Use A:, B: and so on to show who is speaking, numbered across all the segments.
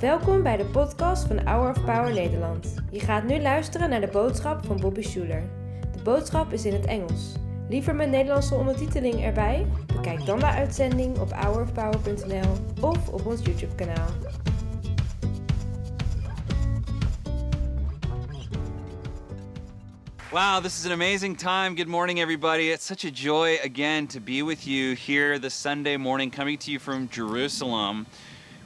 A: Welkom bij de podcast van Hour of Power Nederland. Je gaat nu luisteren naar de boodschap van Bobby Schuler. De boodschap is in het Engels. Liever met Nederlandse ondertiteling erbij? Bekijk dan de uitzending op hourofpower.nl of op ons YouTube kanaal.
B: Wow, this is an amazing time. Good morning, everybody. It's such a joy again to be with you here this Sunday morning, coming to you from Jerusalem.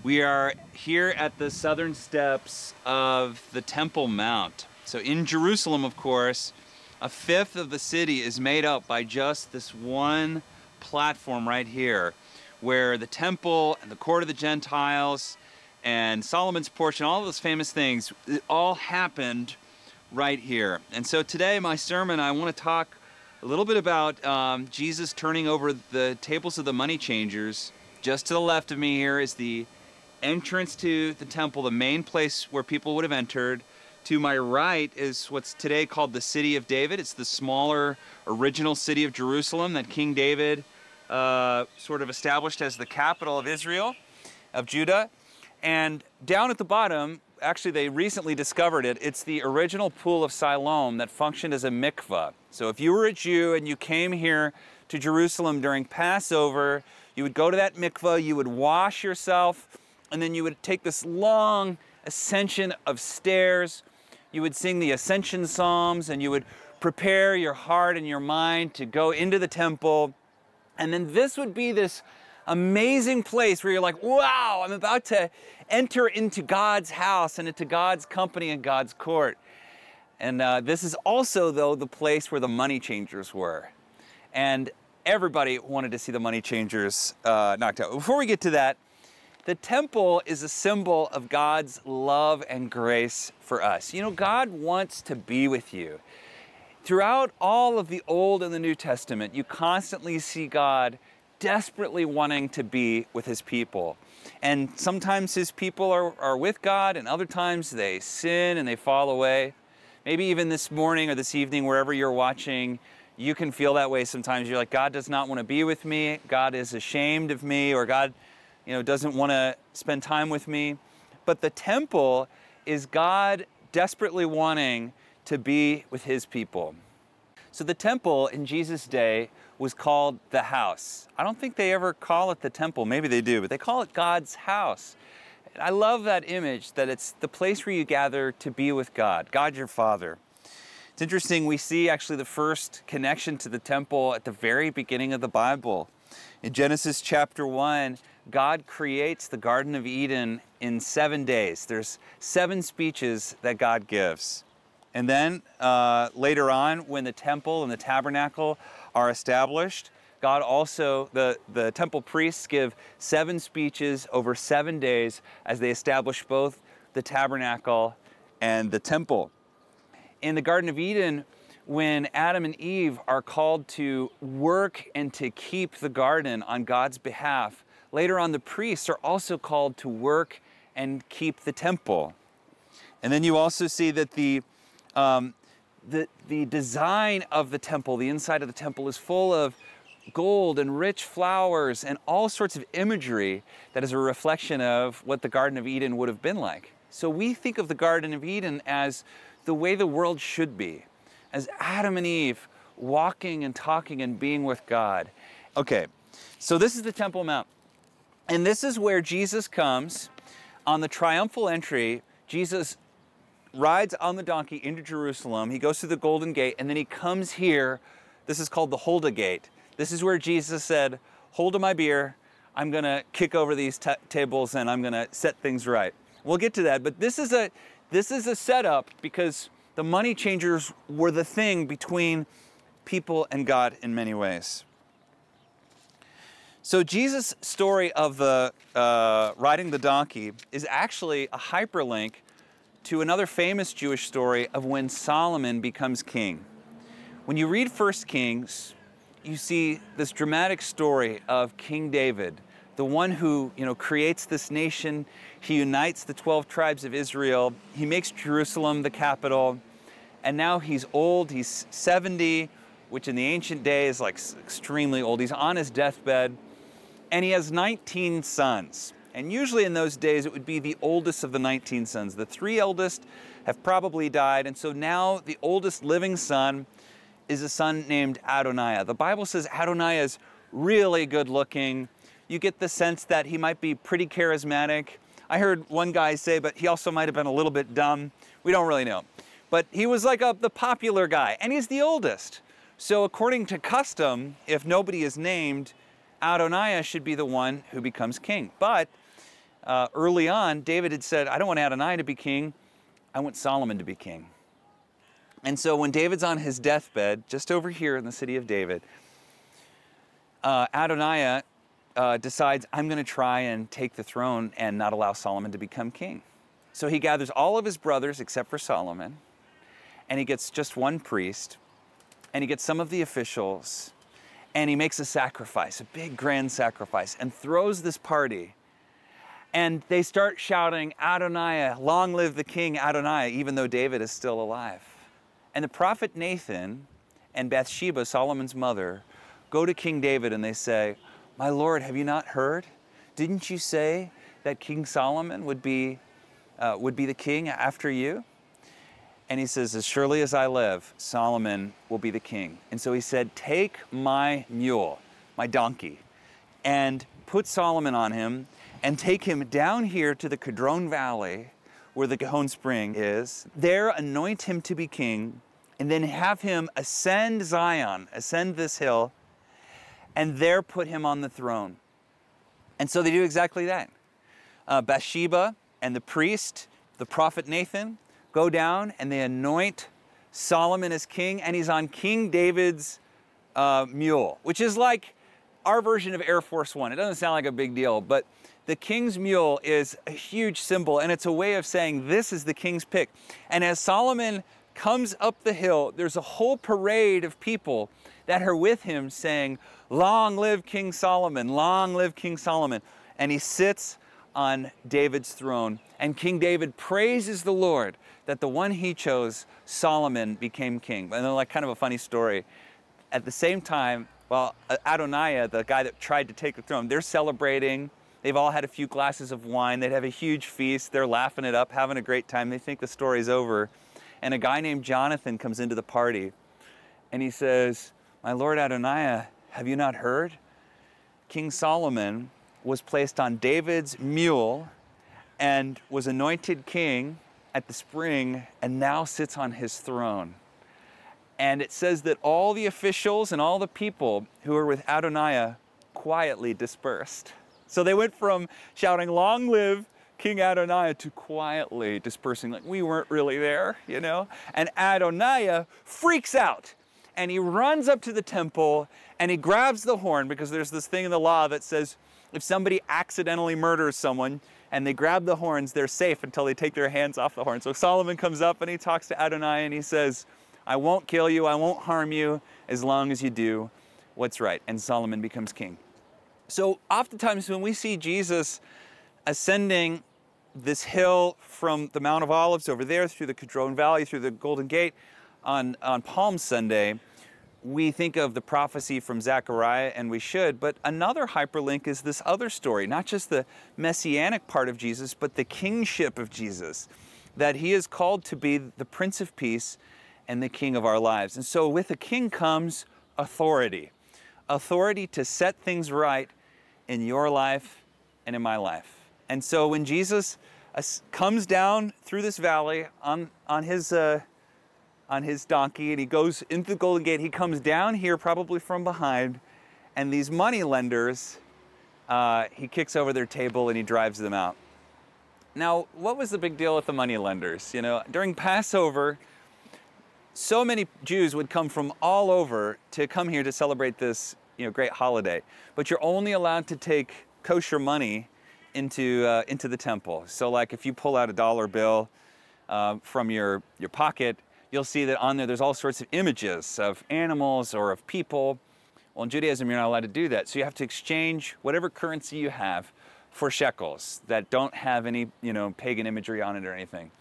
B: We are here at the southern steps of the Temple Mount. So, in Jerusalem, of course, a fifth of the city is made up by just this one platform right here, where the temple and the court of the Gentiles and Solomon's porch and all those famous things, it all happened right here. And so today, my sermon, I want to talk a little bit about um, Jesus turning over the tables of the money changers. Just to the left of me here is the entrance to the temple, the main place where people would have entered. To my right is what's today called the City of David. It's the smaller original city of Jerusalem that King David uh, sort of established as the capital of Israel, of Judah. And down at the bottom actually they recently discovered it. It's the original pool of Siloam that functioned as a mikvah. So if you were a Jew and you came here to Jerusalem during Passover, you would go to that mikvah, you would wash yourself, and then you would take this long ascension of stairs. You would sing the ascension psalms and you would prepare your heart and your mind to go into the temple. And then this would be this amazing place where you're like, wow, I'm about to enter into God's house and into God's company and God's court. And uh, this is also, though, the place where the money changers were. And everybody wanted to see the money changers uh, knocked out. Before we get to that, the temple is a symbol of God's love and grace for us. You know, God wants to be with you. Throughout all of the Old and the New Testament, you constantly see God desperately wanting to be with his people. And sometimes his people are, are with God, and other times they sin and they fall away. Maybe even this morning or this evening, wherever you're watching, you can feel that way sometimes. You're like, God does not want to be with me, God is ashamed of me, or God you know, doesn't want to spend time with me. But the temple is God desperately wanting to be with his people. So the temple in Jesus' day was called the house. I don't think they ever call it the temple, maybe they do, but they call it God's house. I love that image that it's the place where you gather to be with God, God your Father. It's interesting, we see actually the first connection to the temple at the very beginning of the Bible. In Genesis chapter 1, God creates the Garden of Eden in seven days. There's seven speeches that God gives. And then uh, later on, when the temple and the tabernacle are established, God also, the, the temple priests give seven speeches over seven days as they establish both the tabernacle and the temple. In the Garden of Eden, when Adam and Eve are called to work and to keep the garden on God's behalf, later on the priests are also called to work and keep the temple. And then you also see that the um, the, the design of the temple, the inside of the temple, is full of gold and rich flowers and all sorts of imagery that is a reflection of what the Garden of Eden would have been like. So we think of the Garden of Eden as the way the world should be, as Adam and Eve walking and talking and being with God. Okay, so this is the Temple Mount. And this is where Jesus comes on the triumphal entry. Jesus rides on the donkey into Jerusalem. He goes through the Golden Gate, and then he comes here. This is called the Huldah Gate. This is where Jesus said, Hold my beer. I'm going to kick over these t- tables and I'm going to set things right. We'll get to that, but this is a this is a setup because the money changers were the thing between people and God in many ways. So Jesus' story of the uh, riding the donkey is actually a hyperlink to another famous Jewish story of when Solomon becomes king. When you read 1 Kings, you see this dramatic story of King David, the one who, you know, creates this nation. He unites the 12 tribes of Israel. He makes Jerusalem the capital. And now he's old, he's 70, which in the ancient day is like extremely old. He's on his deathbed. And he has 19 sons. And usually in those days, it would be the oldest of the 19 sons. The three eldest have probably died, and so now the oldest living son is a son named Adonijah. The Bible says Adonijah is really good looking. You get the sense that he might be pretty charismatic. I heard one guy say, but he also might have been a little bit dumb. We don't really know. But he was like a, the popular guy, and he's the oldest. So, according to custom, if nobody is named, Adonijah should be the one who becomes king. But uh, early on, David had said, I don't want Adonijah to be king, I want Solomon to be king. And so when David's on his deathbed, just over here in the city of David, uh, uh, decides, I'm going to try and take the throne and not allow Solomon to become king. So he gathers all of his brothers except for Solomon, and he gets just one priest, and he gets some of the officials, and he makes a sacrifice, a big grand sacrifice, and throws this party. And they start shouting, Adonai, long live the king Adonai, even though David is still alive. And the prophet Nathan and Bathsheba, Solomon's mother, go to King David and they say, My Lord, have you not heard? Didn't you say that King Solomon would be, uh, would be the king after you? And he says, As surely as I live, Solomon will be the king. And so he said, Take my mule, my donkey, and put Solomon on him, and take him down here to the Kidron Valley, where the Gihon Spring is. There, anoint him to be king, and then have him ascend Zion, ascend this hill, and there put him on the throne. And so they do exactly that. Uh, Bathsheba and the priest, the prophet Nathan, go down and they anoint Solomon as king, and he's on King David's uh, mule, which is like our version of Air Force One. It doesn't sound like a big deal, but the king's mule is a huge symbol, and it's a way of saying this is the king's pick. And as Solomon comes up the hill, there's a whole parade of people that are with him saying, Long live King Solomon, long live King Solomon. And he sits on David's throne. And King David praises the Lord that the one he chose, Solomon, became king. And then, like, kind of a funny story. At the same time, well, Adonijah, the guy that tried to take the throne, they're celebrating. They've all had a few glasses of wine. They'd have a huge feast. They're laughing it up, having a great time. They think the story's over. And a guy named Jonathan comes into the party and he says, My Lord Adonijah, have you not heard? King Solomon was placed on David's mule and was anointed king at the spring and now sits on his throne. And it says that all the officials and all the people who were with Adonijah quietly dispersed. So they went from shouting, Long live King Adonijah, to quietly dispersing, like we weren't really there, you know? And Adonijah freaks out and he runs up to the temple and he grabs the horn because there's this thing in the law that says if somebody accidentally murders someone and they grab the horns, they're safe until they take their hands off the horn. So Solomon comes up and he talks to Adonai and he says, I won't kill you, I won't harm you as long as you do what's right. And Solomon becomes king. So oftentimes when we see Jesus ascending this hill from the Mount of Olives over there through the Kidron Valley, through the Golden Gate, on, on Palm Sunday, we think of the prophecy from Zechariah, and we should, but another hyperlink is this other story, not just the messianic part of Jesus, but the kingship of Jesus, that he is called to be the Prince of Peace and the King of our lives. And so with a king comes authority authority to set things right in your life and in my life. And so when Jesus uh, comes down through this valley on, on his. Uh, on his donkey and he goes into the Golden Gate. He comes down here, probably from behind, and these money lenders, uh, he kicks over their table and he drives them out. Now, what was the big deal with the money lenders? You know, during Passover, so many Jews would come from all over to come here to celebrate this, you know, great holiday. But you're only allowed to take kosher money into uh, into the temple. So, like, if you pull out a dollar bill uh, from your your pocket, you'll see that on there there's all sorts of images of animals or of people. Well, in Judaism, you're not allowed to do that. So you have to exchange whatever currency you have for shekels that don't have any, you know, pagan imagery on it or anything.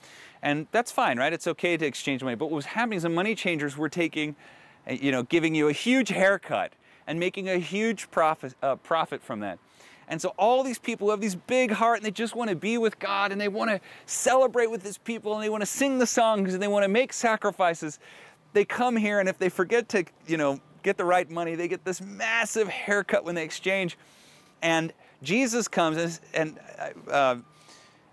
B: And that's fine, right? It's okay to exchange money. But what was happening is the money changers were taking, you know, giving you a huge haircut and making a huge profit, uh, profit from that. And so all these people who have these big heart and they just want to be with God and they want to celebrate with his people and they want to sing the songs and they want to make sacrifices. They come here and if they forget to, you know, get the right money, they get this massive haircut when they exchange. And Jesus comes and, and uh, uh,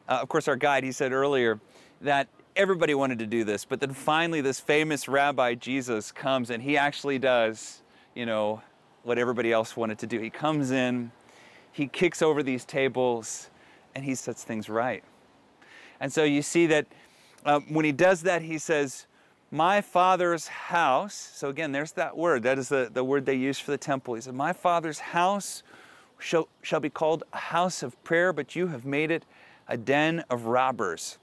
B: of course our guide he said earlier that everybody wanted to do this, but then finally this famous rabbi Jesus comes and he actually does, you know, what everybody else wanted to do. He comes in he kicks over these tables and he sets things right. And so you see that uh, when he does that, he says, My father's house. So again, there's that word. That is the, the word they use for the temple. He said, My father's house shall, shall be called a house of prayer, but you have made it a den of robbers.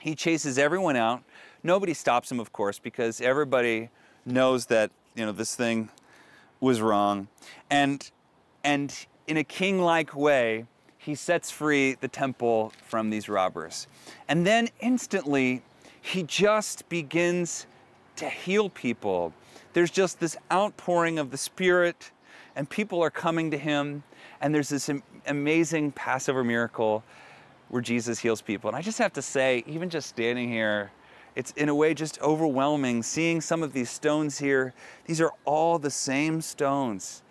B: He chases everyone out. Nobody stops him, of course, because everybody knows that you know this thing was wrong. And and in a king like way, he sets free the temple from these robbers. And then instantly, he just begins to heal people. There's just this outpouring of the Spirit, and people are coming to him, and there's this amazing Passover miracle where Jesus heals people. And I just have to say, even just standing here, it's in a way just overwhelming seeing some of these stones here. These are all the same stones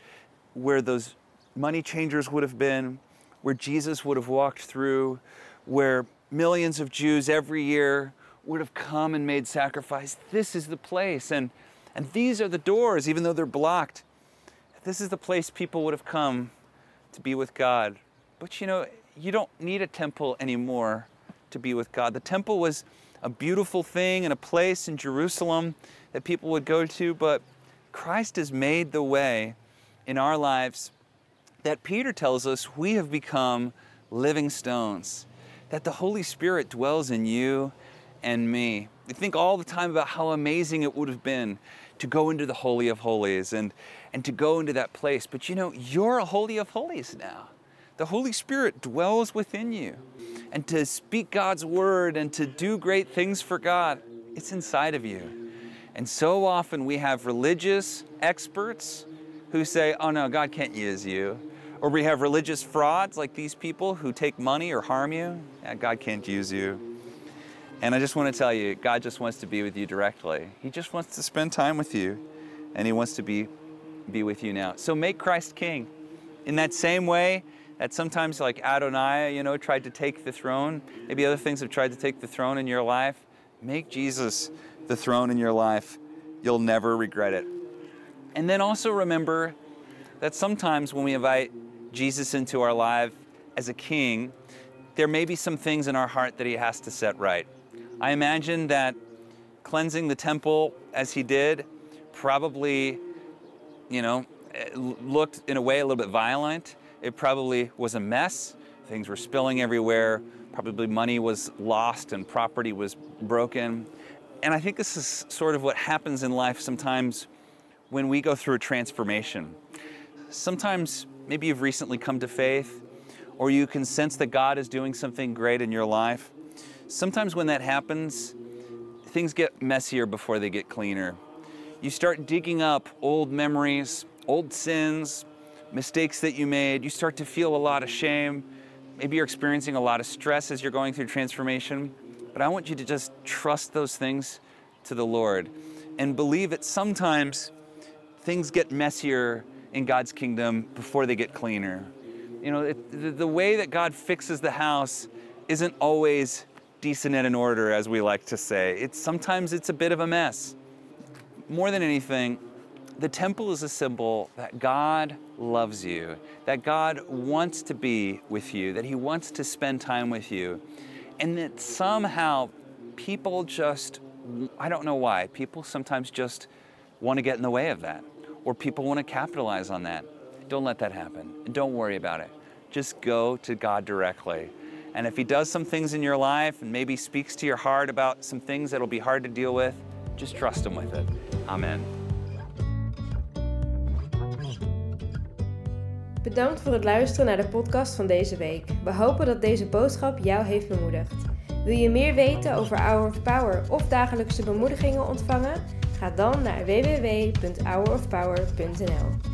B: where those money changers would have been, where Jesus would have walked through, where millions of Jews every year would have come and made sacrifice. This is the place. And, and these are the doors, even though they're blocked. This is the place people would have come to be with God. But you know, you don't need a temple anymore to be with God. The temple was a beautiful thing and a place in Jerusalem that people would go to, but Christ has made the way in our lives that Peter tells us we have become living stones, that the Holy Spirit dwells in you and me. We think all the time about how amazing it would have been to go into the Holy of Holies and, and to go into that place. But you know, you're a Holy of Holies now. The Holy Spirit dwells within you. And to speak God's word and to do great things for God, it's inside of you. And so often we have religious experts who say, oh no, God can't use you. Or we have religious frauds like these people who take money or harm you. Yeah, God can't use you. And I just want to tell you, God just wants to be with you directly. He just wants to spend time with you, and He wants to be, be with you now. So make Christ king. In that same way that sometimes, like Adonai, you know, tried to take the throne, maybe other things have tried to take the throne in your life, make Jesus the throne in your life. You'll never regret it. And then also remember that sometimes when we invite Jesus into our life as a king, there may be some things in our heart that he has to set right. I imagine that cleansing the temple as he did probably, you know, eh, looked in a way a little bit violent. It probably was a mess. Things were spilling everywhere. Probably money was lost and property was broken. And I think this is sort of what happens in life sometimes when we go through a transformation. Sometimes maybe you've recently come to faith, or you can sense that God is doing something great in your life. Sometimes when that happens, things get messier before they get cleaner. You start digging up old memories, old sins, mistakes that you made. You start to feel a lot of shame. Maybe you're experiencing a lot of stress as you're going through transformation. But I want you to just trust those things to the Lord and believe that sometimes things get messier in God's kingdom before they get cleaner. You know, it, the, the way that God fixes the house isn't always decent and in order, as we like to say. It's sometimes it's a bit of a mess. More than anything, the temple is a symbol that God loves you, that God wants to be with you, that He wants to spend time with you, and that somehow people just, I don't know why, people sometimes just want to get in the way of that or people want to capitalize on that. Don't let that happen. And don't worry about it. Just go to God directly. And if He does some things in your life and maybe speaks to your heart about some things that'll be hard to deal with, just trust Him with it. Amen.
A: Bedankt voor het luisteren naar de podcast van deze week. We hopen dat deze boodschap jou heeft bemoedigd. Wil je meer weten over Hour of Power of dagelijkse bemoedigingen ontvangen? Ga dan naar www.hourofpower.nl.